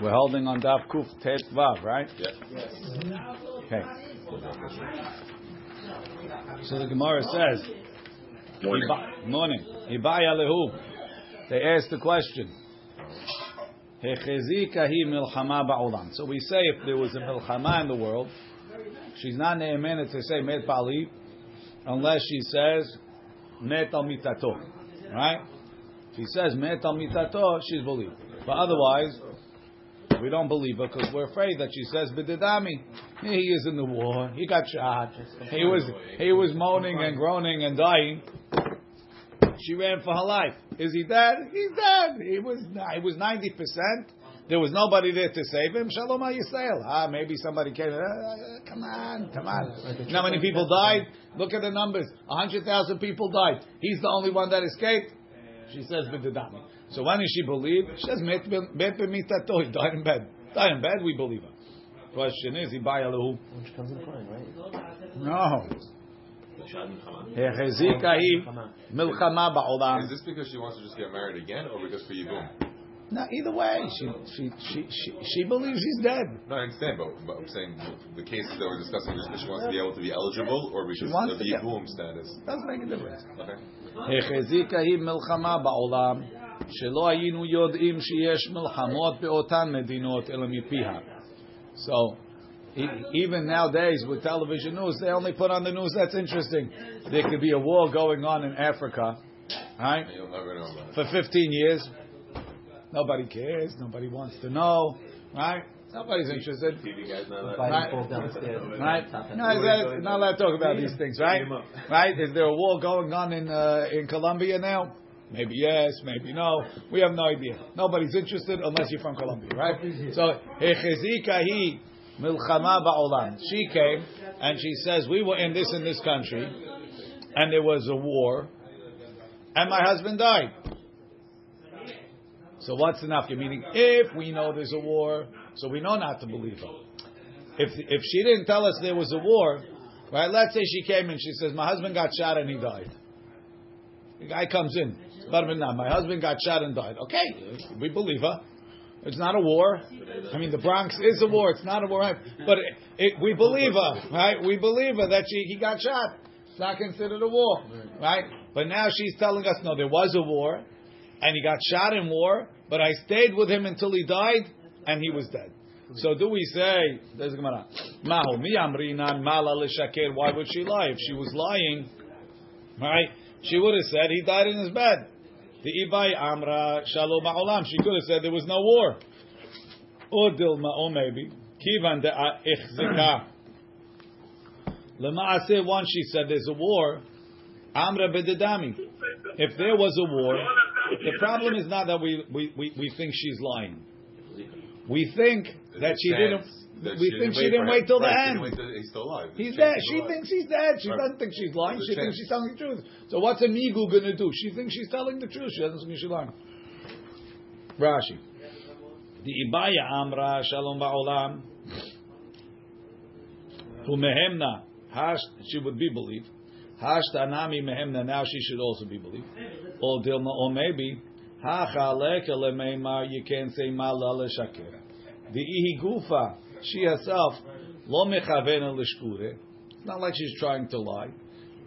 We're holding on Daf Kuf Tet Vav, right? Yes. Okay. So the Gemara says, Morning. Morning. They asked the question. Hechezika hi milchama ba'olam. So we say if there was a milchama in the world, she's not ne'emenet to say met bali, unless she says met al mitato. Right? She says met al mitato, she's believed. But otherwise, we don't believe her because we're afraid that she says bididami. He is in the war. He got shot. He was he was moaning and groaning and dying. She ran for her life. Is he dead? He's dead. He was he was ninety percent. There was nobody there to save him. Shalom Yisrael. Ah, maybe somebody came. Uh, come on, come on. You how many people died? Look at the numbers. A hundred thousand people died. He's the only one that escaped. She says b'dedami. So when does she believe? She says met met b'mitato. He died in bed. Died in bed. We believe her. Question is, he buy alahu? When she comes in crying, right? No. Hechezika hi milchama ba'olam. Is this because she wants to just get married again, or because for Yibum? No, either way, she she she she, she believes he's dead. No, I understand, but, but I'm saying the cases that we're discussing just because she wants to be able to be eligible, or because wants of to get- Yibum status. Doesn't make a difference. Okay. החזיקה היא מלחמה בעולם, שלא היינו יודעים שיש מלחמות באותן מדינות, אלא מפיה. So, e- even nowadays with television news, they only put on the news that's interesting. There could be a war going on in Africa, right? And you'll never know about it. For 15 years. Nobody cares. Nobody wants to know, right? Nobody's interested. TV guys know that. Biden Right. Right? No, is that, not allowed to talk about these things, right? Right? Is there a war going on in uh, in Colombia now? Maybe yes, maybe no. We have no idea. Nobody's interested unless you're from Colombia, right? So, "Hechezika hi milchama ba'olam." She came and she says, "We were in this in this country, and there was a war, and my husband died." So what's enough? You meaning, if we know there's a war, so we know not to believe her. If if she didn't tell us there was a war, right? Let's say she came and she says, "My husband got shot and he died." The guy comes in, "Barminah, my husband got shot and died." Okay, we believe her. It's not a war. I mean, the Bronx is a war. It's not a war, but it, it, we believe her, right? We believe her that she he got shot. It's not considered a war, right? But now she's telling us, no, there was a war, and he got shot in war, but I stayed with him until he died, and he was dead. So do we say, there's Gemara, Mahu, mi amrinan mala l'shaker, why would she lie? If she was lying, right, she would have said he died in his bed. The Ibai Amra Shalom Ma'olam, she could have said there was no war. Or Dilma, or maybe, Kivan de Ichzika. Lema'aseh, once she said there's a war, Amra bededami. If there was a war, the problem is not that we, we, we, we think she's lying. We think that she didn't. That We think she didn't wait till the Right, she end. till he's still alive. He's dead. She alive. thinks he's dead. She Right. doesn't think she's lying. There's She thinks she's telling the truth. So what's a migu going to do? She thinks she's telling the truth. She doesn't think she's lying. Rashi. The Ibaya Amra Shalom Ba'olam. Umehemna. Hash, she would be believed. Hash Tanami Mehemna. Now she should also be believed. Or Dilma, or maybe. Hachaleka Lemeimar. You can't say Mala Leshaker. The Ihi Gufa. She herself. Lo mechavena lishkure. It's not like she's trying to lie.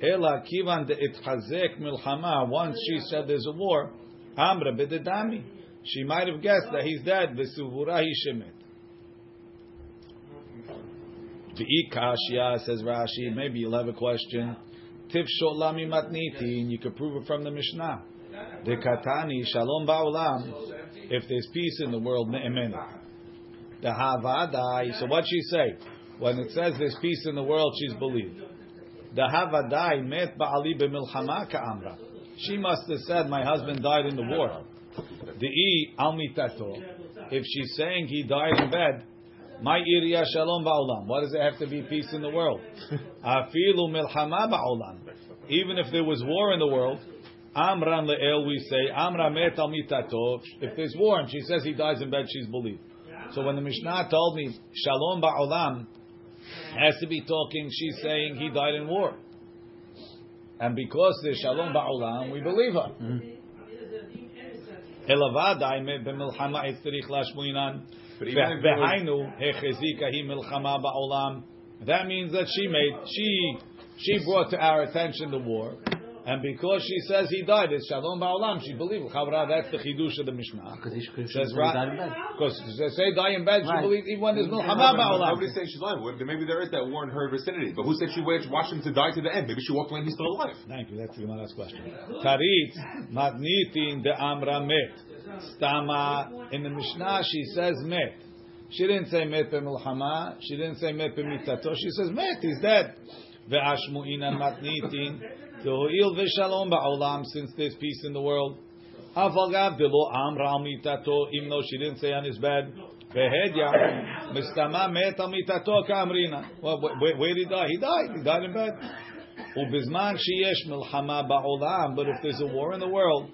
Ela kivan de itchazek milchama. Once she said there's a war, amra bededami. She might have guessed that he's dead. Vesuvura hi shemet. V'ikashya says Rashi. Maybe you'll have a question. Tif sholami matniti, and you could prove it from the Mishnah. The katani shalom ba'olam. If there's peace in the world, ne'emenet. The Havadai. So what she say? When it says there's peace in the world, she's believed. The Havadai met ba'ali b'milchama ka'amra. She must have said, my husband died in the war. The i al mitato. If she's saying he died in bed, my iriya shalom ba'olam. Why does it have to be peace in the world? Afilu milchama ba'olam. Even if there was war in the world, Amran le'el we say, Amra met al mitato. If there's war and she says he dies in bed, she's believed. So when the Mishnah told me Shalom Ba'olam has to be talking, she's saying he died in war. And because there's Shalom Ba'olam, we believe her. Elavadai That means that she made she she brought to our attention the war, and because she says he died, it's shalom ba'olam. She believed. Chavra, that's the chidush of the Mishnah. Ah, because he should Says say right- died in bed. Because they say die in bed, she Right. believes even when there's No, milchama but ba'olam. Nobody's saying she's lying. Well, Maybe there is that war in her vicinity. But who said she waited, watched him to die to the end? Maybe she walked away and he's still alive. Thank you. That's the last question. Tarit matnitin de amra met. Stama in the Mishnah she says met. She didn't say met b'milchama. She didn't say met b'mitato. She says met. He's dead. Ve'ashmu'inan matnitin to v'shalom ba'olam, since there's peace in the world. Afagav delo amra mitato, even though she didn't say on his bed. Mistama met kamrina. Where did he die? He died. He died in bed. Ubizman sheyesh milchama ba'olam. But if there's a war in the world,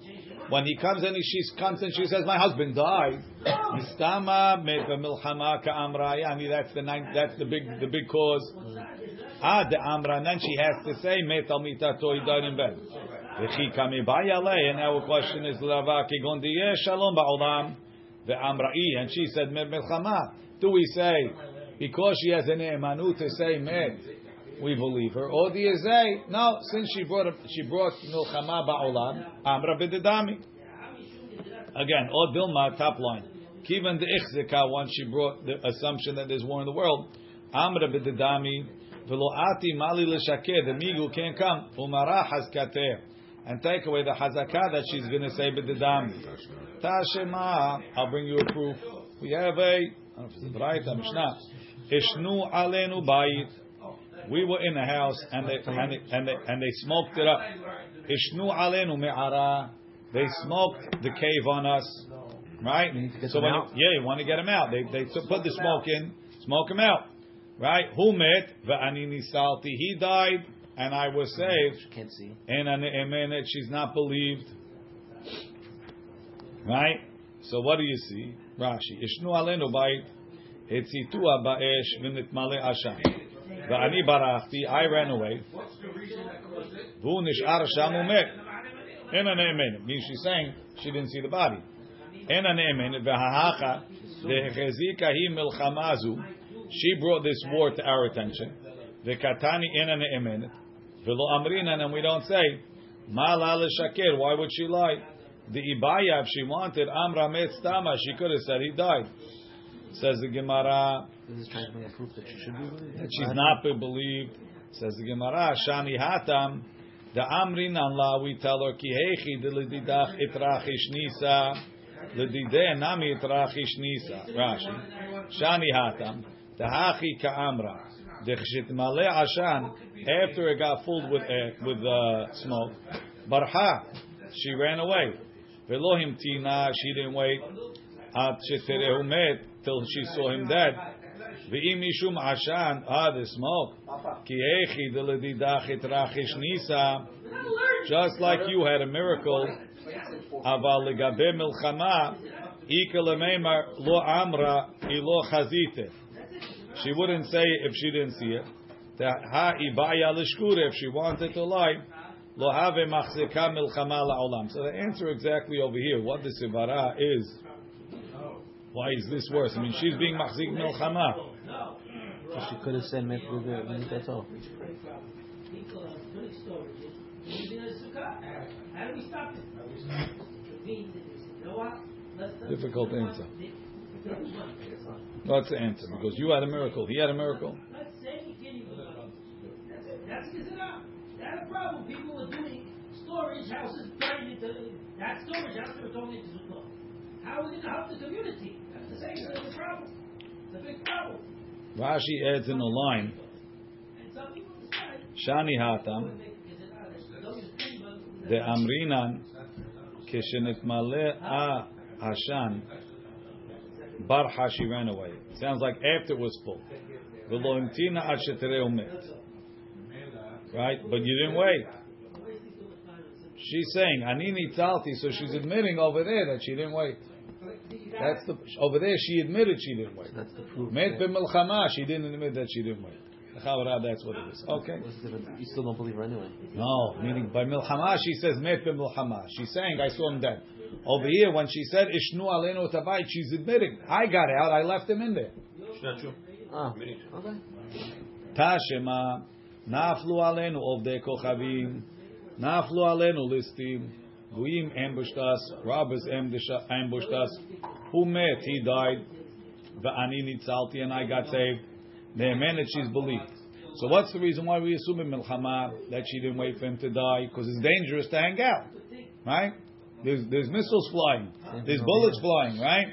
when he comes in, she comes and she says, "My husband died." Mistama milchama. That's the ninth, that's the big the big cause. Ah, the amra. And then she has to say, "Metal mitato." He died in bed. And our question is, shalom ba'olam." The amrai, and she said, "Milchama." Do we say because she has an emanu to say met? We believe her. Or you say, no, since she brought she brought milchama ba'olam, amra b'dedami. Again, or Dilma, top line. Kivan the ichzika, once she brought the assumption that there's war in the world, amra b'dedami, v'lo ati mali l'shakeh, the migu can't come, umara hazkateh, and take away the hazakah that she's going to say b'dedami. Tashema, I'll bring you a proof. We have a, I don't know if it's a Mishnah. Ishnu alenu bayit. We were in the house and they and they, and they, and they smoked it up. Ishnu alenu me'ara. They smoked the cave on us, right? So when out? you, yeah, you want to get them out. They they took- put the smoke in, smoke them out, right? Who met? Ve'ani nisalti. He died, and I was saved. She can't see. And an emenet, she's not believed. Right? So what do you see? Rashi. Ishnu alenu bayit. Etzitua ba'esh v'nitmale ashan. V'ani barachti. I ran away. Nish'ar sham umet. En an emenet. Means she's saying she didn't see the body. En an emenet. V'hahacha. De'echezika hi milchamazu. She brought this war to our attention. En an emenet. V'lo amrinan, and we don't say, Ma la l'shaker, why would she lie? The Ibaya, if she wanted, Amra met stama, she could have said he died. Says the Gemara, This is trying to bring a proof that she should be believed. that she's not be believed. Says the Gemara, Shani hatam, the amrinan la, we tell her, ki hechi de l'didach itrachish nisa, l'dideh nami itrachish nisa. Rashi, Shani hatam, the hachi ka'amra, the chshitmale ashan, after it got filled with uh, with uh, smoke, barha, she ran away. Velohim tina, she didn't wait. At sheterehu met till she saw him dead. Ve'im mishum ashan, ah, the smoke. Ki echi de ledidach itrachish nisa. Just like you had a miracle. Aval legabe milchama, ika lemeimar lo amra ilo chazite. She wouldn't say it if she didn't see it. Ha ibaya lishkure, if she wanted to lie. Lo have machzika milchama la'olam. So the answer exactly over here, what the sivara is. Why is this worse? I mean, she's being machzik milchama. So she could have said met with the with that's all. Difficult answer. What's the answer? Because you had a miracle, he had a miracle. Let's say he gives you that's Gezerah. That's a problem. People are doing storage houses turned into that storage house they were turning into Zukot. How is it help the community? That's the same that's the problem. It's a big problem. Rashi adds in a line, And some people decide Shani hatam, the amrinan, kishenit male a hashan, barha she ran away. Sounds like after it was full. V'lo imtina ad shetereu met. Right? But you didn't wait. She's saying, ani nitzalti, so she's admitting over there that she didn't wait. That's the over there. She admitted she didn't wait. That's the proof. Met b'milchama, she didn't admit that she didn't wait. Chavra, that's what it is. Okay. What's the difference? You still don't believe her anyway. No, meaning by milchama, she says met milchama. She's saying I saw him dead. Over here, when she said ishnu alenu tabayit, she's admitting I got out, I left him in there. It's not true. Ah, okay. Tashema naflu alenu ovdei kochavim naflu alenu listim goyim ambushed us, robbers ambushed us. Who met? He died. Va'ani nitzalti, and I got saved. Ne'emen that she's believed. So what's the reason why we assume in Milchama that she didn't wait for him to die? Because it's dangerous to hang out, right? There's, there's missiles flying, there's bullets flying, right?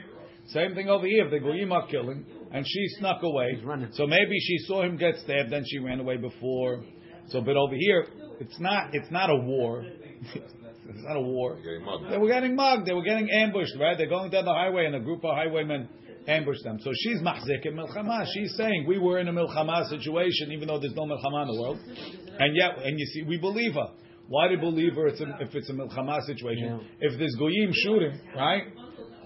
Same thing over here. If the goyim are killing, and she snuck away, so maybe she saw him get stabbed, then she ran away before. So, but over here, it's not. It's not a war. it's not a war. You're getting mugged. They were getting mugged. They were getting ambushed, right? They're going down the highway, and a group of highwaymen ambushed them. So she's mahzik in milchama. She's saying we were in a milchama situation, even though there's no milchama in the world, and yet, and you see, we believe her. Why do you believe her? It's a, if it's a milchama situation. If there's goyim shooting, right?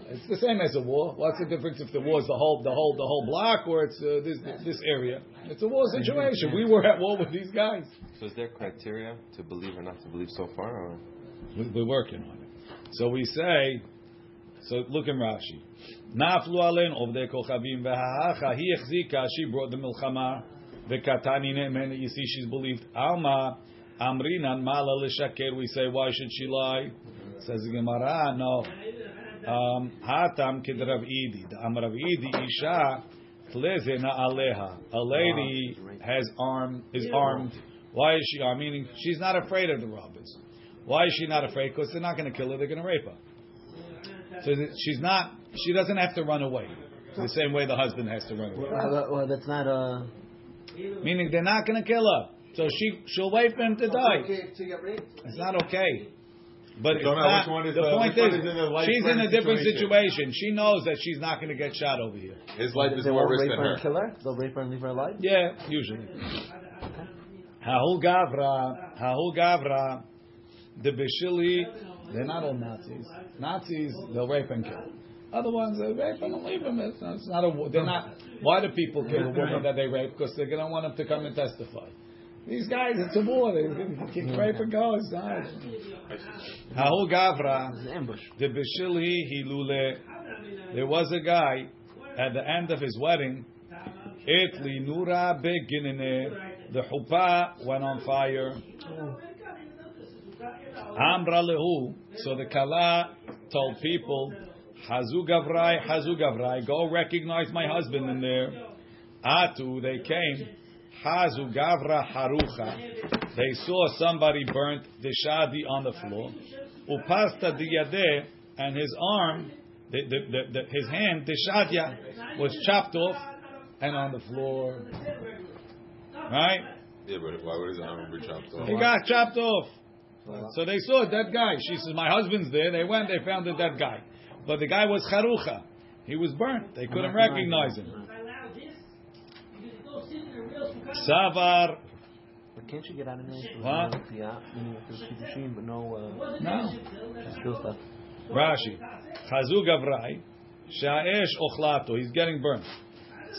It's the same as a war. What's the difference if the war is the whole, the whole, the whole block, or it's uh, this this area? It's a war situation. We were at war with these guys. So is there criteria to believe or not to believe so far? Or? We- We're working on it. So we say, so look in Rashi. Naflu alen ovdei kochavim v'ha'acha hi echzika. She brought the milchama. V'katani ne'emen. You see, she's believed. Alma amrinan mala l'shaker. We say, why should she lie? Says the Gemara, no. Um, Hatam kid Rav Idi. The Am Rav Idi isha tleze aleha. A lady has arm is armed. Why is she armed? Meaning she's not afraid of the robbers. Why is she not afraid? Because they're not going to kill her. They're going to rape her. So she's not. She doesn't have to run away. The same way the husband has to run away. Well, well, that's not uh Meaning they're not going to kill her. So she she'll wait for him to die. It's not okay. But it's Don't know not, which one is the the- point which one is, is in a life she's in a different situation. situation. She knows that she's not going to get shot over here. His life is they more won't risk than her her. and kill her. They'll rape her and leave her alive. Yeah, usually. Hahu Gavra, Hahu Gavra, the Bishili, they're not all Nazis. Nazis, they'll rape and kill. Other ones, they rape and leave them. It's not, it's not a, they're not. Why do people kill a woman that they rape? Because they're going to want them to come and testify. These guys, it's a war. They kick rape and go. It's not. Hahu Gavra, It's an ambush. the Bishili Hilule. There was a guy at the end of his wedding. Itli Nura Beginine. The chuppah went on fire. Oh. Amra lehu. So the kala told people, Hazu gavrai, Hazu gavrai, go recognize my husband in there. Atu, they came. Hazu gavra harucha. They saw somebody burnt the shadi on the floor. Upasta diyadeh, and his arm, the, the, the, the, his hand, the shadya, was chopped off and on the floor. Right? Yeah, but why would his arm be chopped off? He got chopped off. So they saw that guy. She says, "My husband's there." They went. They found a dead guy, but the guy was charucha. He was burnt. They couldn't recognize him. If I allow this, you can go sit in a real sukkah. Savar. But can't you get out of there? What? no piyah, meaning if there's kiddushin, but no uh, No. still stuff. Rashi. Chazu gavrai. Sha'esh ochlato. He's getting burnt.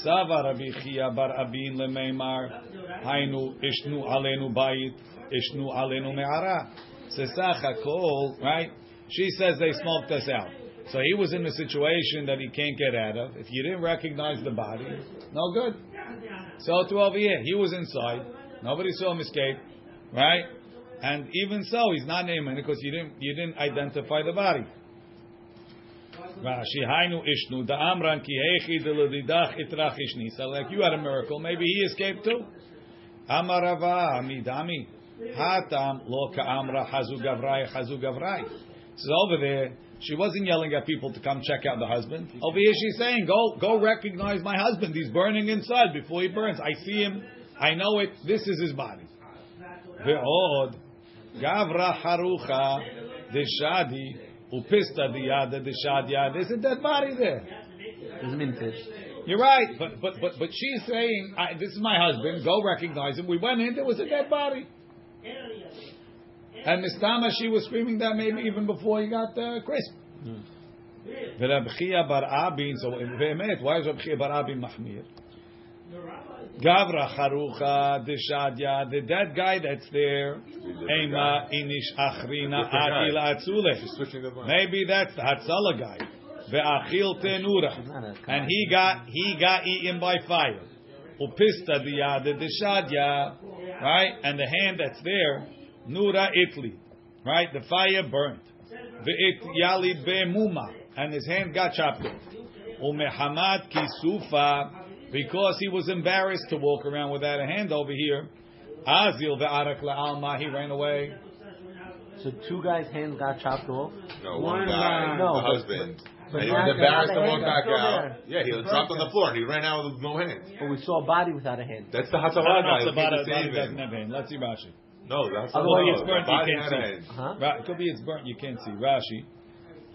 Savar Rabbi Chia bar Abin lemeimar. Hainu ishnu alenu bayit. Ishnu alenu me'ara. Sesach hakol. Right? She says they smoked us out. So he was in a situation that he can't get out of. If you didn't recognize the body, no good. So to over he was inside. Nobody saw him escape, right? And even so, he's not naming because you didn't you didn't identify the body. Rashi hainu ishnu da amran ki itrach like you had a miracle, maybe he escaped too. Amarava amidami hatam lo ka amra hazu gavrai hazu gavrai. So over there, she wasn't yelling at people to come check out the husband. Over here, she's saying, "Go, go, recognize my husband. He's burning inside. Before he burns, I see him. I know it. This is his body." Ve'od gavra harucha deshadi upista diyada deshadya. There's a dead body there. There's mintage. You're right, but but but but she's saying, I, "This is my husband. Go recognize him." We went in. There was a dead body. And Miss Tama, she was screaming that maybe even before he got uh, crisp. ורב חייא בר אבין, so באמת, why is רב חייא בר אבין מחמיר? Gavra Charucha Deshadya, the dead guy that's there, Ema Inish Achrina Akil Atzule. She's switching the line. Maybe that's the Hatzalah guy. Ve'achil tenura. And he got he got eaten by fire. Upista diyada deshadya. Right? And the hand that's there, Nura Itli. Right? The fire burnt. Ve'it yalid be'muma. And his hand got chopped off. Umehamad kisufa. Because he was embarrassed to walk around without a hand over here. Azil ve'arak la'alma. He ran away. So two guys' hands got chopped off. No, One one guy, No, the but- husband. but and he was embarrassed to walk back out. Yeah, he was dropped on the floor and he ran out with no hands. But we saw a body without a hand. That's the Hatzalah know guy. if the body, to body save doesn't have hand. Let's see Rashi. No, that's Otherwise, the it's burnt, you body can't see. a hand. Huh? Right, it could be it's burnt, you can't see. Rashi.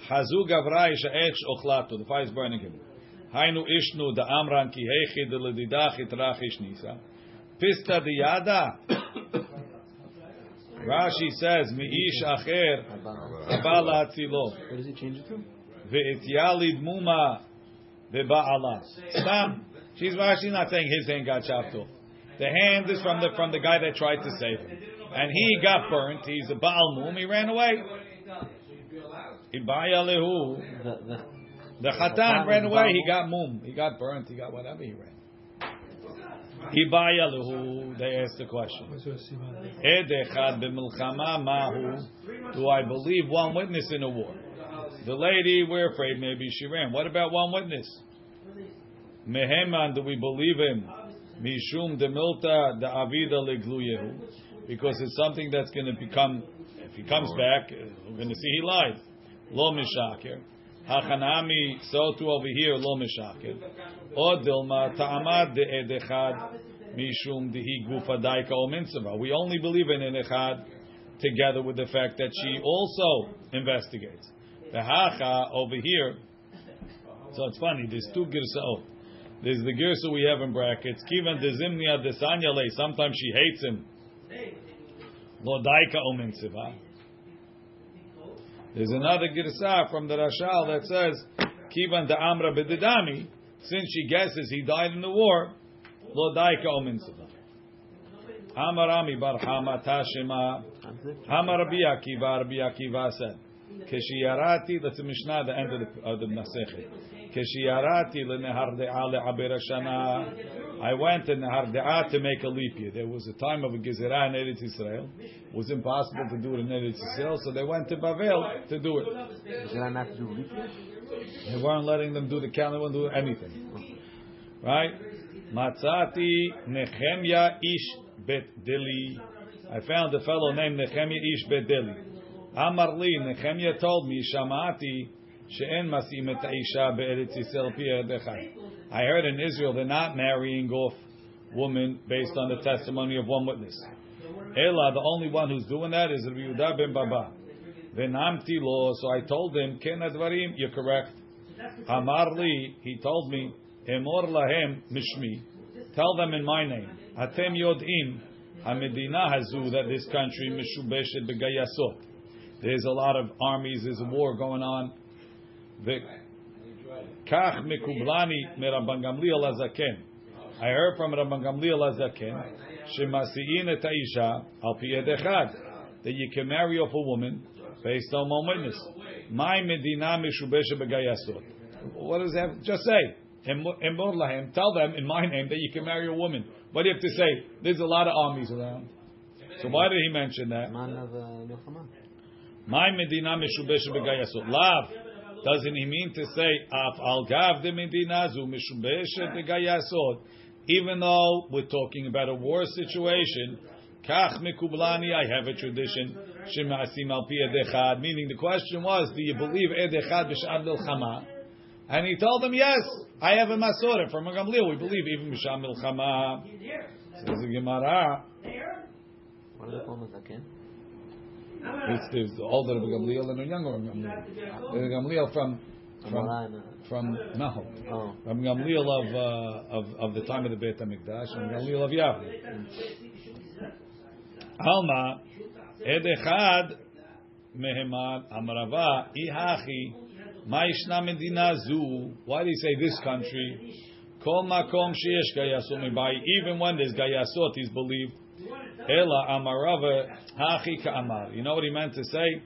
Hazu gavrai sha'ech ochlato. The fire is burning him. Hainu ishnu da amran ki hechi de ledidach itrach ishnisa. Pista diyada. Rashi says, mi'ish acher abala atzilo. What does he change it to? Ve'et yalid muma ve'ba'ala. Stam. She's Rashi not saying his hand got chopped off. The hand is from the from the guy that tried to save him, and he got burnt. He's a Baal Mum. He ran away. The the Chatan ran away. He got mum. He got burnt. He got whatever he ran. Ibaya lehu. They asked the question. Ed echad b'milchama mahu. Do I believe one witness in a war? The lady, we're afraid maybe she ran. What about one witness? Meheman, do we believe him? Mishum demilta da avida legluyehu. Because it's something that's going to become, if he comes back, we're going to see he lied. Lo mishaker. Hachanami, so too over here, lo mishaker. O dilma ta'amad de edechad mishum dehi gufa daika o. We only believe in an echad together with the fact that she also investigates. The hacha over here, so it's funny, there's two girsaot. There's the girsa we have in brackets. Kivan de zimnia de sanyale. Sometimes she hates him. Lo daika o. There's another girsa from the Rashal that says, Kivan de amra bedidami. Since she guesses he died in the war, lo daika o mitzvah. Amarami bar Hama tashema. Hamar Rabbi Akiva, Rabbi Akiva said, Keshiyarati, that's the Mishnah, the end of the, of the Masechet. Keshiyarati lenehar de'ah le'aber Shana. I went to Nehar De'ah to make a leap year. There was a time of a Gezerah in Eretz Israel. It was impossible to do it in Eretz Israel, so they went to Bavel to do it. I not do leap year? They weren't letting them do the calendar, wouldn't do anything. Right? Matzati Nehemia Ish Bet Dili. I found a fellow named Nehemia Ish Bet Dili. Told me, Shamati, She'en Masim et Isha Be'eretz Yisrael I heard in Israel they're not marrying off women based on the testimony of one witness. Ela, the only one who's doing that is Rabbi Yehuda ben Baba. Venamti lo, so I told him, Ken advarim, you're correct. Amar li, he told me, Emor lahem mishmi, tell them in my name. Atem yodim, hamedina hazu, that this country mishubeshet begayasot. There's a lot of armies, there's a war going on. Kach merabban Gamliel azaken. I heard from Rabban Gamliel azaken, shemasiin et al pi yed that you can marry off a woman based on one witness. My medina mishubeshet begayasot. What does that? Just say. Emor. Tell them in my name that you can marry a woman. What do you have to say? There's a lot of armies around. So why did he mention that? My medina mishubeshet begayasot. Lav. Doesn't he mean to say af al gav de medina zu mishubeshet begayasot? Even though we're talking about a war situation, kach mikublani. I have a tradition. Shemaasim al pi edechad. Meaning the question was, do you believe edechad b'shad milchama? And he told them, yes, I have a masorah from a Gamliel. We believe even b'shad milchama. Says the Gemara. What do they call again? It's the older Rabbi Gamliel and a younger Rabbi Gamliel. Rabbi Gamliel from from from no, Oh. Rabbi Gamliel of uh, of of the time of the Beit Hamikdash, and Gamliel of Yavne. Alma edechad meheman amrava ihachi ma'ishna medina zu. Why do you say this country? Kol makom sheyesh gayasot. Even when there's gayasot, he's believed. Ela amarava hachi. You know what he meant to say?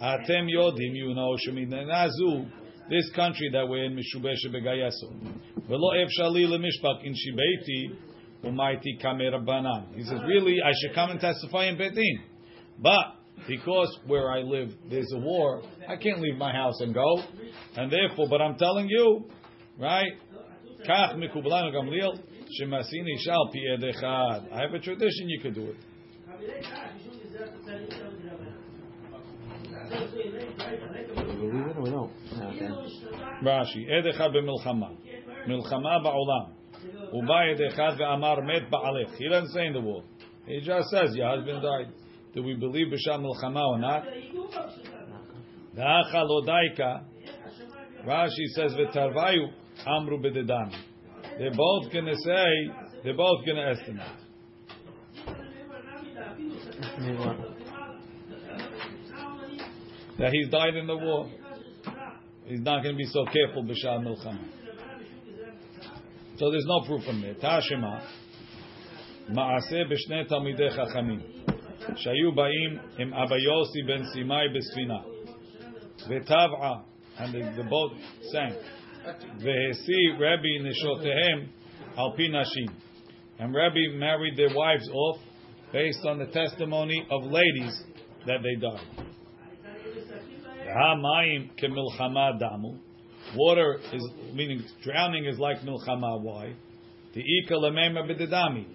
Atem yodim, you know, sheminazu. This country that we're in, mishubeshe begayasot. Velo ef shali lemishpak in shibeiti umaiti kamer banan. He says, really, I should come and testify in Betin. But because where I live there's a war, I can't leave my house and go. And therefore, but I'm telling you, right? Kach mikublan gamliel shemasini shal. I have a tradition, you could do it. Rashi, b'milchama. Milchama ba'olam. Uba ve'amar met ba'alech. He doesn't say in the war. He just says, your husband died. Do we believe b'sham milchama or not? Rashi says, amru. They're both going to say, they're both going to estimate. Maybe what? That he's died in the war. He's not going to be so careful b'sham milchama. So there's no proof from there. Tashema. מעשה בשני תלמידי חכמים שהיו באים עם אבא יוסי בן סימאי בספינה וטבעה and the, the boat sank Vehesi Rabbi Nishotehem alpinashim, And Rabbi married their wives off based on the testimony of ladies that they died. Kemilchama damu. Water is meaning drowning is like milchama. Why? The ikalamema.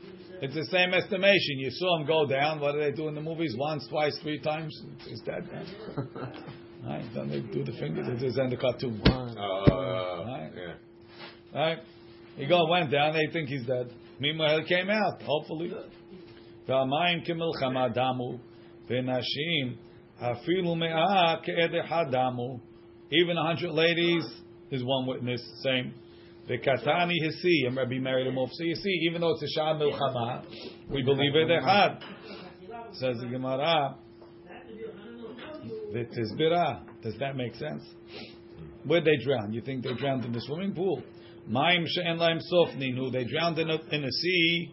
It's the same estimation. You saw him go down. What do they do in the movies? Once, twice, three times. Is that? Right? right? Don't they do the fingers? It is in the cartoon. Uh, Right. yeah. Right? He go went down. They think he's dead. Meanwhile, he came out. Hopefully. והמים כמלחמה דמו, ונשים אפילו מאה כעד אחד דמו. Even a hundred ladies is one witness, same. V'katani hisi, and Rabbi married him off. So you see, even though it's a shah milchama, we believe it echad. Says the Gemara, v'tizbira. Does that make sense? Where'd they drown? You think they drowned in the swimming pool? Maim she'en laim sof ninu. They drowned in a, in a sea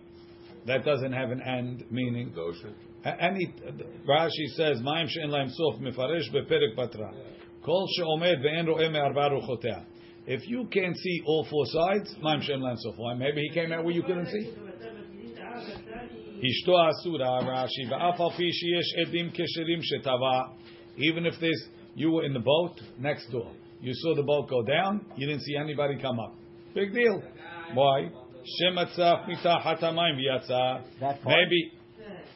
that doesn't have an end, meaning The ocean. Any Rashi says, "Ma'im she'en lahem sof mefarish beperek patra." Kol she'omed ve'en ro'eh me'arba ruchotea. If you can't see all four sides, "Ma'im she'en lahem sof." Why? Maybe he came out where you couldn't see. Ishto asura Rashi va'af al pi sheyesh edim kesherim shetava. Even if there's you were in the boat next door, you saw the boat go down, you didn't see anybody come up. Big deal. Why? Shematzaf mitachat hamayim v'yatza. That? Maybe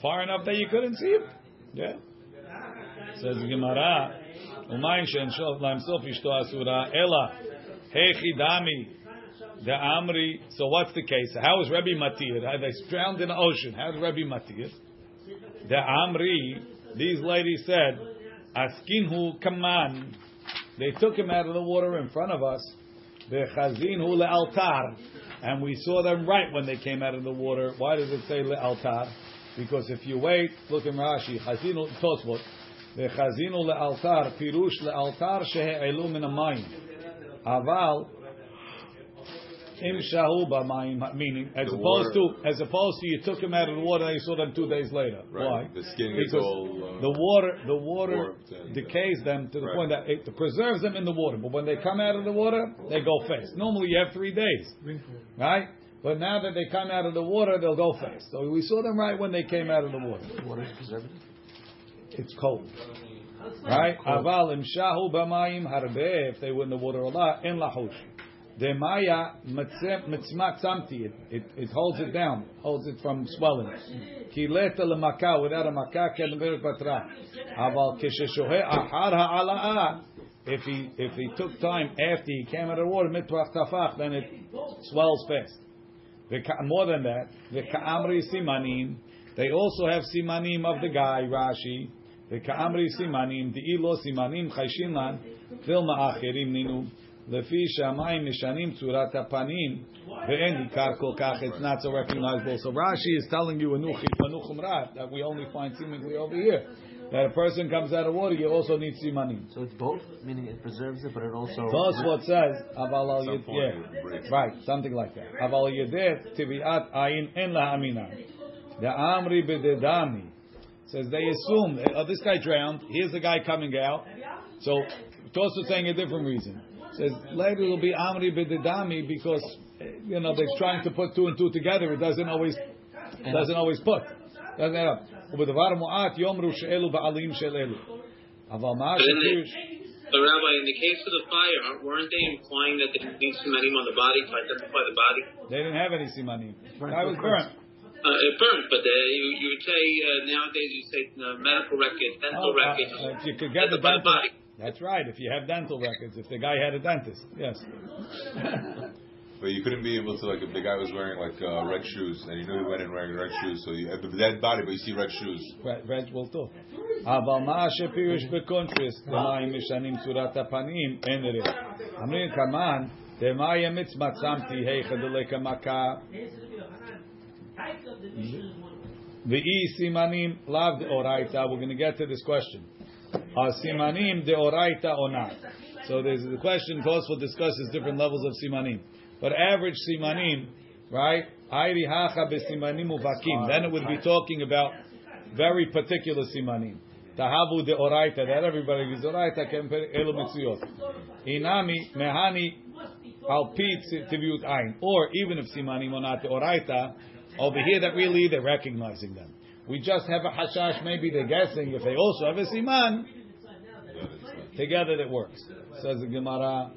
far enough that you couldn't see it. Yeah. Says Gemara, "Umayim she'en shov laim sof ishto asura ela hechi dami the amri." So what's the case? How is Rabbi Matir? Are they drowned in the ocean? How is Rabbi Matir? The amri. These ladies said, "Askinhu kaman." They took him out of the water in front of us. The chazinhu le'altar, and we saw them right when they came out of the water. Why does it say le'altar? Because if you wait, look in Rashi, chazinu tosbot, the chazinu le'altar, pirush le'altar shehe'elu min. Aval, im shahu b'mayim, meaning as The opposed water- to as opposed to you took him out of the water and you saw them two days later. Right. Why? The skin is because all, uh, the water the water warped uh, decays them to the right. point that it preserves them in the water. But when they come out of the water, they go fast. Normally you have three days, right? But now that they come out of the water, they'll go fast. So we saw them right when they came out of the water. Water is preservative. It's cold. Right? Aval im shahu b'mayim harbe. If they were in the water a lot, in lahush. The maya mitzmat samti. It, it holds it down, holds it from swelling. Ki leta lemaka without a makah ken patra. Aval kisheshohe ahar ha'ala'a. If he if he took time after he came out of the water mitwach tafach, then it swells fast. More than that, the ka'amri simanim. They also have simanim of the guy Rashi. The ka'amri simanim, the ilo simanim chayshin lan, vilma acherim ninu. לפי שהמים משנים צורת הפנים ואין עיקר כל כך, it's not so recognizable. So Rashi is telling you a nuchit, a nuchumrat, that we only find seemingly over here. that a person comes out of water, you also need simanim. So it's both, meaning it preserves it, but it also. Tosfot says, "Aval al Some yed- point yeah, it breaks. right, something like that. Aval yedeh tiviat ayin en lahamina. The amri bededami says they assume that, oh, this guy drowned. Here's the guy coming out. So Tosfot saying a different reason. Says later it'll be amri bededami because eh, you know they're trying to put two and two together. It doesn't always doesn't always put. Doesn't add up. ובדבר מועט יאמרו שאלו בעלים של אלו. אבל מה But in the- שפירוש... But Rabbi, in the case of the fire, aren't- weren't they implying that they need simanim on the body to identify the body? They didn't have any simanim. Burnt Guy was to a burnt. Uh, it burnt, but uh, you, you would say uh, nowadays you say uh, medical records, dental Oh, uh, records. uh, if you could get the identify dental. body. That's right. If you have dental records, if the guy had a dentist, yes. But you couldn't be able to like if the guy was wearing like uh, red shoes and you knew he went in wearing red shoes, so you have the dead body, but you see red shoes. Red- Red will too. אבל מה שפירוש בקונטרסט, למים משנים צורת הפנים, אין רב. אמרים כמן, דמאי מצמצמתי היכא דלקה מכה, Types of the issue is one. ואי סימנים לאו דאורייתא, we're going to get to this question. Are simanim deoraita or not? So there's the question. Tosfot discusses different levels of simanim, but average simanim, right? Airi hacha besimanim uvakim. Then it would be talking about very particular simanim. Tahavu deoraita. That everybody is deoraita. Kem elu. Inami mehani al pi tiviut ain. Or even if simanim are not deoraita, over here that really they're recognizing them. We just have a hashash. Maybe they're guessing if they also have a siman. Together it works. Says the Gemara.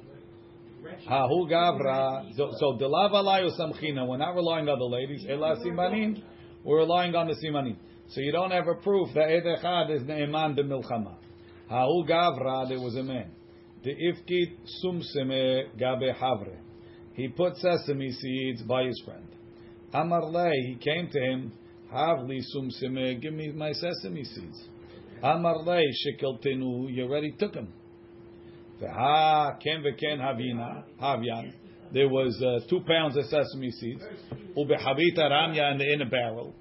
Hahu gavra. So, delav alayu samchina. We're not relying on the ladies. Ela simanim. We're relying on the simanim. So you don't have a proof that Ed Echad is ne'eman de milchama. Hahu gavra. There was a man. The ifkid sumseme gabe havre. He put sesame seeds by his friend. Amar. He came to him. Havli sumseme. Give me my sesame seeds. Amar lei shekeltenu. You already took them. Veha ken veken havina havyan. There was uh, two pounds of sesame seeds. Ubehavita ramya the in a barrel.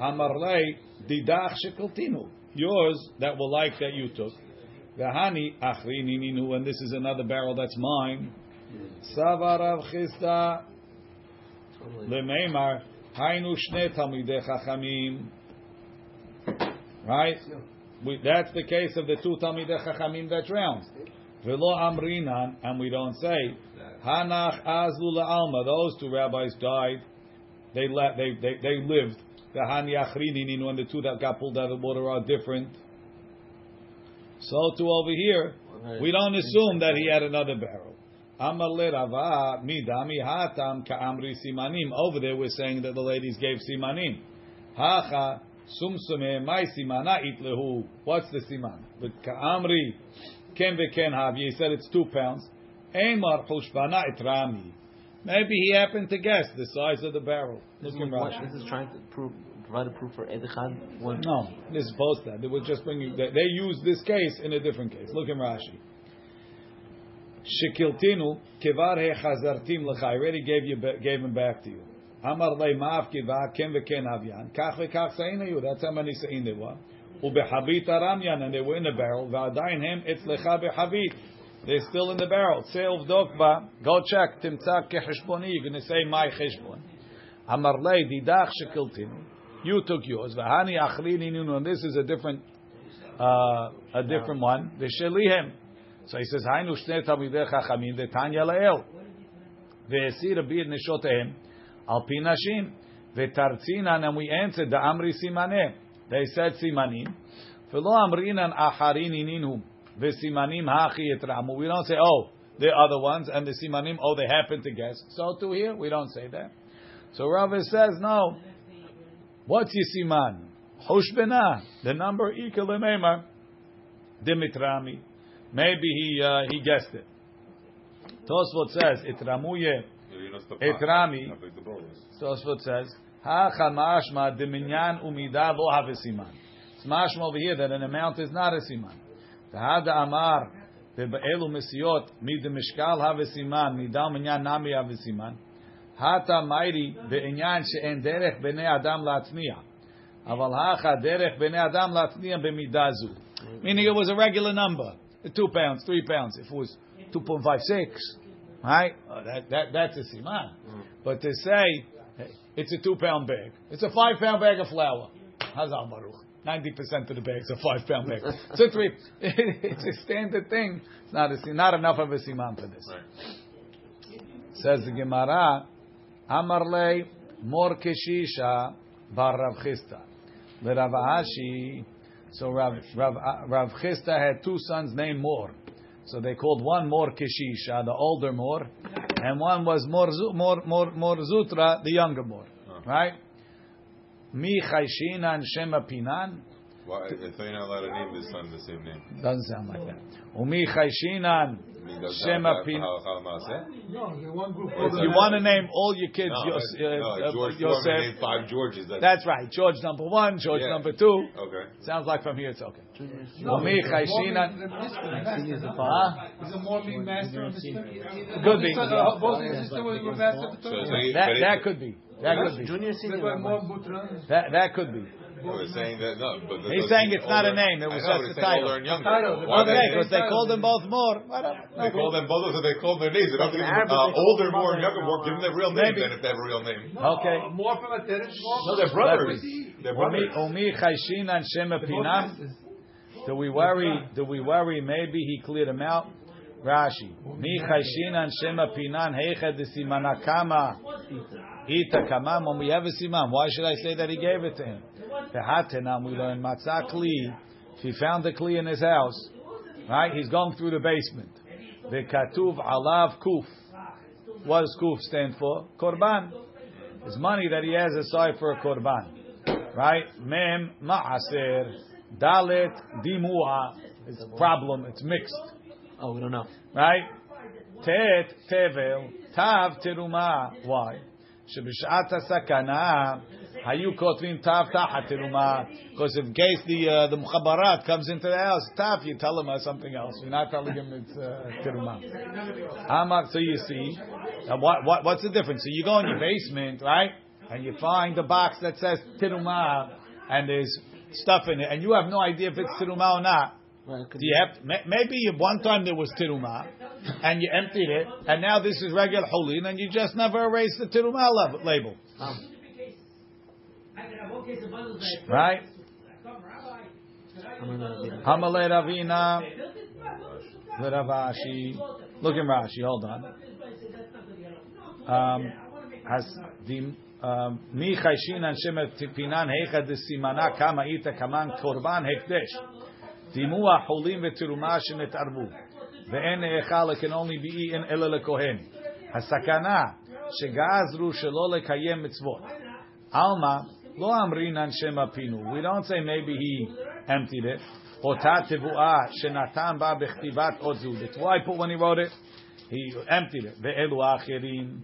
Amar lei didach shekeltinu. Yours that were like that you took. Vehani achrini ninu. And this is another barrel that's mine. Savarav chista lemeimar hainu shne chachamim. Right? We, that's the case of the two Talmidei Chachamim that drowned. Velo Amrinan, and we don't say Hanach Azlu Alma. Those two rabbis died. They let they they, they lived. The Hani Achrinin, when the two that got pulled out of the water are different. So too over here, we don't assume that he had another barrel. Amar le Rava midami hatam ka'amri simanim. Over there, we're saying that the ladies gave simanim. Hacha sumsume my simana itlehu. What's the siman? But ka'amri ken veken havi. He said it's two pounds. Emar hushbana itrami. Maybe he happened to guess the size of the barrel. What- This is trying to prove, provide a proof for Edechad. One. No, this is post that. They were just bringing. They, they use this case in a different case. Look in Rashi. Shekiltinu kevar hechazartim lecha. I already gave you gave him back to you. Amar lei maaf kiva ken veken havyan. Kach vekach seinayu. That's how many sein there were. Ubehabit aramyan, and they were in the barrel. Va'adayin hem etzlecha behabit. They're still in the barrel. Seil vdokba. Go check. Timtza kecheshboni. You're going to say my cheshbon. Amar lei didach shekiltinu. You took yours. V'hani achlini ninu. And this is a different, uh, a different one. V'shelihem. So he says, Hainu shnei talmidei chachamim v'tanya la'el. Ve'esir abir neshotehem al pi nashim. V'tartzinan, and we answered, the amri simaneh. They said simanim. V'lo amrinan acharini ninu. V'simanim hachi etramu. We don't say, oh, the other ones, and the simanim, oh, they happen to guess. So too here, we don't say that. So Rava says, no. What's your siman? Hushbena. The number equal lememar. Dimitrami. Maybe he uh, he guessed it. Tosfot says itramuye. You know, it's the Hey, pot. Rami. How big the bowl is. Tosfot says ha chamashma deminyan umida lo have a siman. It's mashma over here that an amount is not a siman. V'hada amar be'elu mesiot mi demishkal have a siman midal minyan nami have a siman. Hata mairi be'inyan she'en derech b'nei adam latzniya. אבל הכה דרך בני אדם להתניע במידה זו. Meaning it was a regular number. Two pounds, three pounds. If it was 2.56, right? Oh, that, that, that's a siman. Mm. But to say, hey, it's a two pound bag. It's a five pound bag of flour. Hazal Baruch. 90% of the bags are five pound bags. It's a three. It's a standard thing. It's not, a, not enough of a siman for this. Says the Gemara, Amarle Mor Keshisha Bar Rav Chisda. The Rav Ashi, so Rav, Rav, uh, Rav Chisda had two sons named Mor. So they called one Mor Kishisha, the older Mor, and one was Mor, Mor, Mor, Mor Zutra, the younger Mor. Right? Mi Chayshinan Shema Pinan. Why, I thought you're not allowed to name this son the same name. Doesn't sound like that. Umi Chayshinan I mean, does Shema that- Pinan. how- how Maaseh? No, they're one group. If you want to name all your kids, No, Yos- no, uh, uh, George Yosef, Foreman named five Georges. That's, That's right. George number one, George Yeah. number two. okay. Sounds like from here it's okay. Umi he's a Mormon Chayshinan. master. He is the Huh? father. He's a Mormon master of the Could be. Both his sisters were were master of the So, Torah. so he, That but that it, could be. That could be. Junior That's senior. why Rabbi. Mor Butra. That that could be. We're saying that no, but the, He's saying it's not a name, it was know, just a title. Older and younger. Title. Okay, because they called them both more. Whatever. they call them both, so they call their names. They're not Like in uh, they older them more and younger and more. Give them their real name Maybe. then if they have a real name. Okay. More from a Teresh. No, they're brothers. They're brothers. Umi Chayshinan Shema Pinam. Do we worry? Do we worry? Maybe he cleared them out. Rashi. Mi chayshinan shema pinan heicha de simana kama ita kamam. When we have a siman, why should I say that he gave it to him? Tehatenam, we learn matzah kli. If he found the kli in his house, right? He's going through the basement. The katuv alav kuf. What does kuf stand for? Korban. It's money that he has aside for a korban. Right? Mem ma'aser. Dalet dimua. It's a problem. It's mixed. Oh, we don't know. Right? Tet tevel. Tav teruma. Why? שבשעת הסכנה Hayu kotrin taf tachat teruma. Because in case the uh, the mukhabarat comes into the house, taf, you tell him something else. You're not telling him it's uh, teruma. Amak, so you see, what, what, what's the difference? So you go in your basement, right, and you find a box that says Tiruma, and there's stuff in it, and you have no idea if it's Tiruma or not. Well, Do you have to, maybe one time there was tiruma, and you emptied it, and now this is regular holy, and then you just never erased the tiruma label right? Come, Rabbi, could I I'm gonna be- Hamale Ravina build? Ravashi. Look in Rashi. Hold on. Um, has the um, mi chayshin and shemet pinan heicha de simana kama ita kaman korban hekdesh. Dimua holim v'tiruma shemet arbu. Ve'en eichal it can only be eaten ela lekohen. Hasakana shegazru shelo lekayem mitzvot. Alma lo amrinan shema pinu. We don't say maybe he emptied it. Tevuah shenatan ba bechtivat ozu. That's why I put when he wrote it. He emptied it. Ve'elu.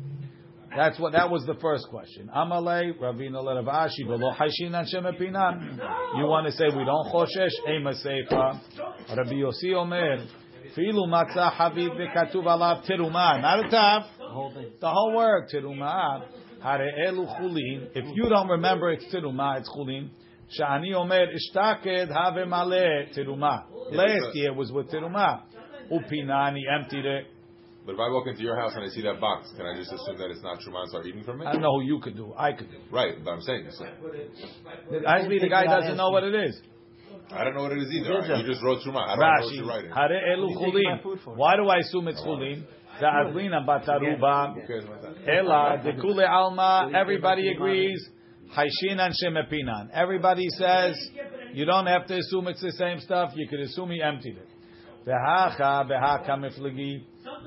That's what. That was the first question. Amalei Ravina Leravashi velo haishinan shema pinan. You want to say we don't choshesh ema seifa. Rabbi Yossi Omer. Filu matzah haviv v'katuv alav teruma. Not a tav. The whole thing. The whole word teruma. Hare elu chulin. If you don't remember it's teruma, it's chulin. Shani omer ishtaked have male teruma. Last year was with teruma. Upinani emptied it. But if I walk into your house and I see that box, can I just assume that it's not teruma and start eating from it? Uh, I don't know who you could do. I could do. Right, but I'm saying so. Actually, the guy doesn't know what it is. I don't know what it is either. Good job. You just wrote teruma. I don't know what you're writing. Hare elu You taking my food chulin. for? Why do I assume it's chulin? The adlina bataruba. Ela the kule alma. Everybody agrees. Haishinan shemepinan. Everybody says you don't have to assume it's the same stuff. You could assume he emptied it. Vehacha vehaka miflagi.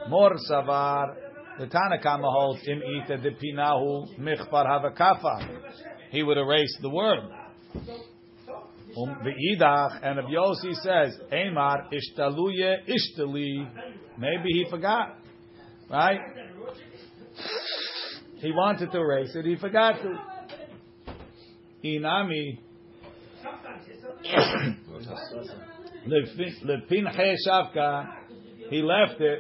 Mor savar. The Tanakama holds im ita de pinahu michpar havakafa. He would erase the word. Um, Ve'idach, and Rabbi says, Emar ishtaluye ishtali. Maybe he forgot, right? He wanted to erase it, he forgot to. Inami lepinche shavka. He left it.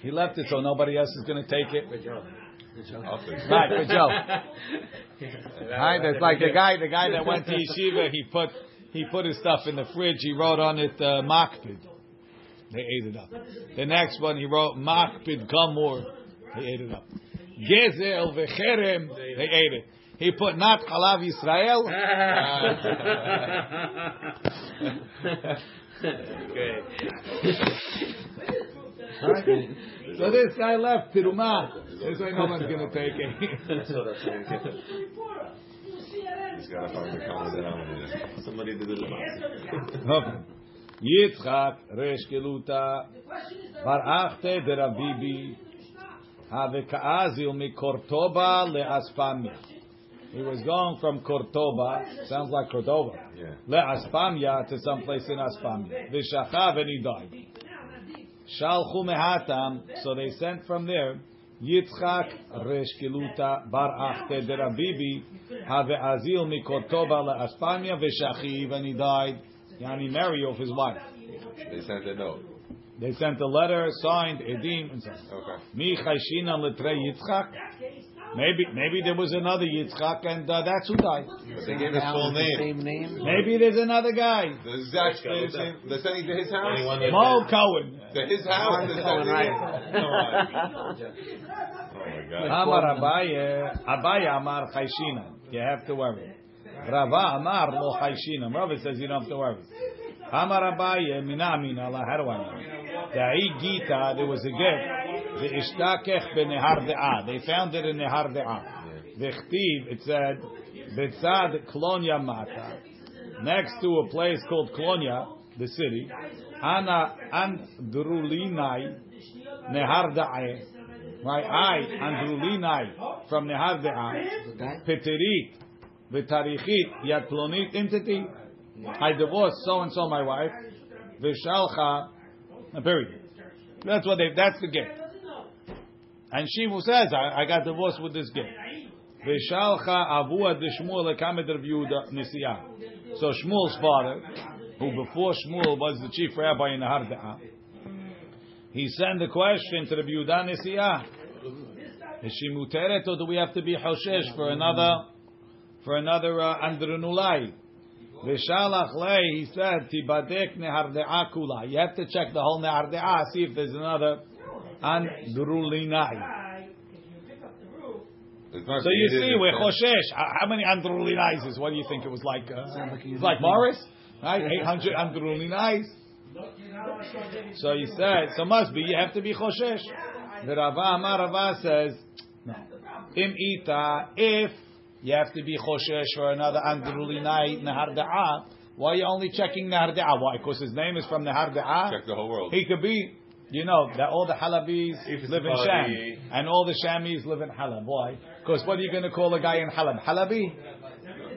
He left it so nobody else is going to take it. I'll fix it. Right, for Joe. Right, that's like the guy, the guy that went to yeshiva. He put he put his stuff in the fridge. He wrote on it uh, makpid. They ate it up. The next one he wrote makpid kamor. They ate it up. Gezel v'cherem. They ate it. He put not halav Yisrael. Right? So this guy left Tirumah. This way no one's gonna take it. He's got to find the common denominator. Somebody did it. Yitzchak resh keluta bar achte der Abibi have kaazil mi Cordoba le Aspamia. He was going from Cordoba, sounds like Cordova, Yeah. le Aspamia to some place in Aspamia. Vishachav and he died. Shalchu mehatam, so they sent from there. Yitzchak resh keluta bar achte der Abibi have azil mi Cordoba le Aspamia vishachiv and he died. Yani marry off his wife. They sent a note. They sent a letter signed Edim and so. Okay. Mi chayshina letrei Yitzchak. Maybe maybe there was another Yitzchak and uh, that's who died. But they gave his full name. Same name. Maybe there's another guy. The exact same thing. They're sending to his house. Mo Cohen. To his house. They're Cohen, right. Come on. Oh my God. Amar Abaye. Abaye Amar chayshina. You have to worry. Rava Amar lo chayshina. Rava says you don't have to worry. Amar Abaye mina mina. How do I know? Da'i Gita. There was a gift. The ishtakech benehar de'ah. They found it in nehar de'ah. V'chtiv, it said, Betzad Klonya Mata, next to a place called Klonya, the city, Ana Andrulinai Nehar Da'eh, right, I, Andrulinai, from Nehar Da'ah, Peterit, V'tarichit, Yad Plonit entity, I divorced so-and-so my wife, V'shalcha, period. That's what they, that's the gift. And she says, I, I got divorced with this gift. Veshalcha avua de Shmuel lekamed Rav Yehuda Nisiah. So Shmuel's father, who before Shmuel was the chief rabbi in the Harda'a, he sent the question to Rav Yehuda Nisiah. Is she muteret or do we have to be hoshesh for another, for another uh, andrunulai? Veshalach lei, he said, tibadek neharde'a kula. You have to check the whole neharde'a, see if there's another andrulinai. So you see, we're the- choshesh. How how many andrulinais? What do you think it was like? Uh, it's like Morris, right? Eight hundred andrulinais. So he said, so must be. You have to be choshesh. The Rava Amar Rava says, no. Im ita, if you have to be choshesh for another andrulinai nehar da'ah, why are you only checking nehar da'ah? Why? Because his name is from nehar da'ah. Check the whole world. He could be, you know, that all the Halabis live in. Sham, and all the Shamis live in Halab. Why? Because what are you going to call a guy in Halab? Halabi?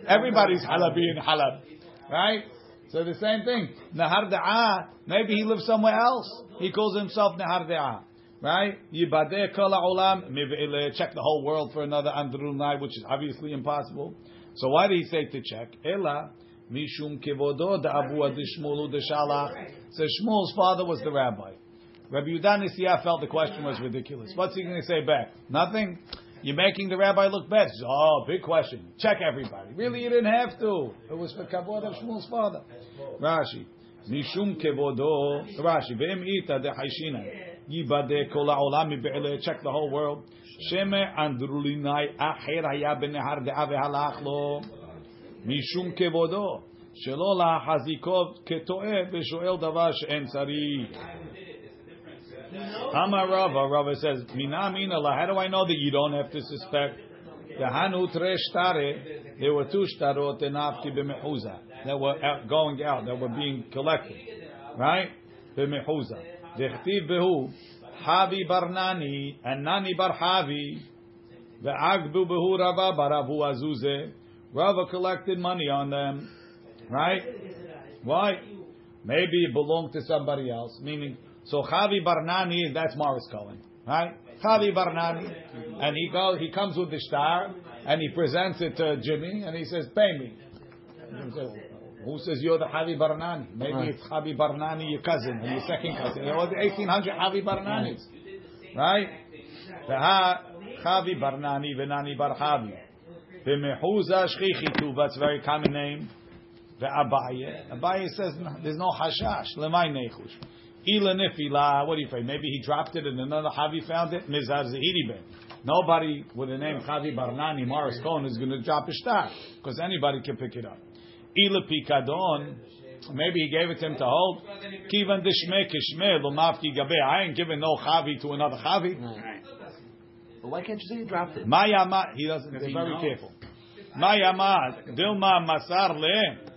Everybody's Halabi in Halab, right? So the same thing. Nahar Da'ah, maybe he lives somewhere else. He calls himself Nahar Da'ah. Right? Miv'ile, uh, check the whole world for another Andrunai, which is obviously impossible. So why did he say to check? Ela, mishum kevodo da'abu adishmulu deshalach. So Shmuel's father was the rabbi. Rabbi Yudan felt the question was ridiculous. What's he going to say back? Nothing? You're making the rabbi look bad. Says, oh, big question. Check everybody. Really, you didn't have to. It was for kavod of Shmuel's father. Rashi. Mishum kevodo. Rashi. Ve'im ita de haishina. Yibade kol ha'olam mibe'ele. Check the whole world. Sheme andrulinai acher haya benehar de'ah ve'halach lo. משום כבודו, שלא להחזיקו כטועה ושואל דבר שאין צריך. Amar Rava, Rava says, Mina mina la, how do I know that you don't have to suspect? The Hanut Reshtare, there were two shtarot in Avki b'mechuza that were out, going out, that were being collected. Right? B'mechuza. Dechtiv behu, Havi Barnani, and Nani Bar Havi, Ve'agbu behu Rava baravu azuze. Rava collected money on them. Right? Why? Maybe it belonged to somebody else. Meaning, so Chavi Barnani, that's Morris Cohen. Right? Chavi Barnani. And he goes, he comes with the star, and he presents it to Jimmy, and he says, pay me. And he says, Who says you're the Chavi Barnani? Maybe Right. it's Chavi Barnani, your cousin, and your second cousin. There was 1,800 Chavi Barnanis. Right? Veha Chavi Barnani Venani Bar Chavi. V'mechuza Shchichi Tuva, it's a very common name. The Abaye Abaye says there's no hashash. Lemay nechush. Ila nifila. What do you say? Maybe he dropped it and another Chavi found it. Mizar Zehiri ben. Nobody with the name Chavi Barnani Morris Cohen is going to drop a star because anybody can pick it up. Ila pikadon. Maybe he gave it to him to hold. Kivan dishme kishme lomavki gabe. I ain't giving no Chavi to another Chavi. But why can't you say you dropped it? Mayama, he doesn't. They're very careful. Mayama dilma masar le.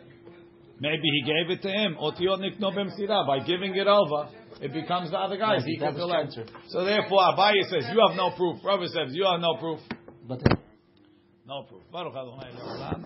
Maybe he gave it to him. Otiot nikno b'msira. By giving it over, it becomes the other guy's. Yeah, he that can was collect. transfer. So therefore, Abaye says you have no proof. Rabbi says you have no proof. But No proof. Baruch Adonai Le'olam.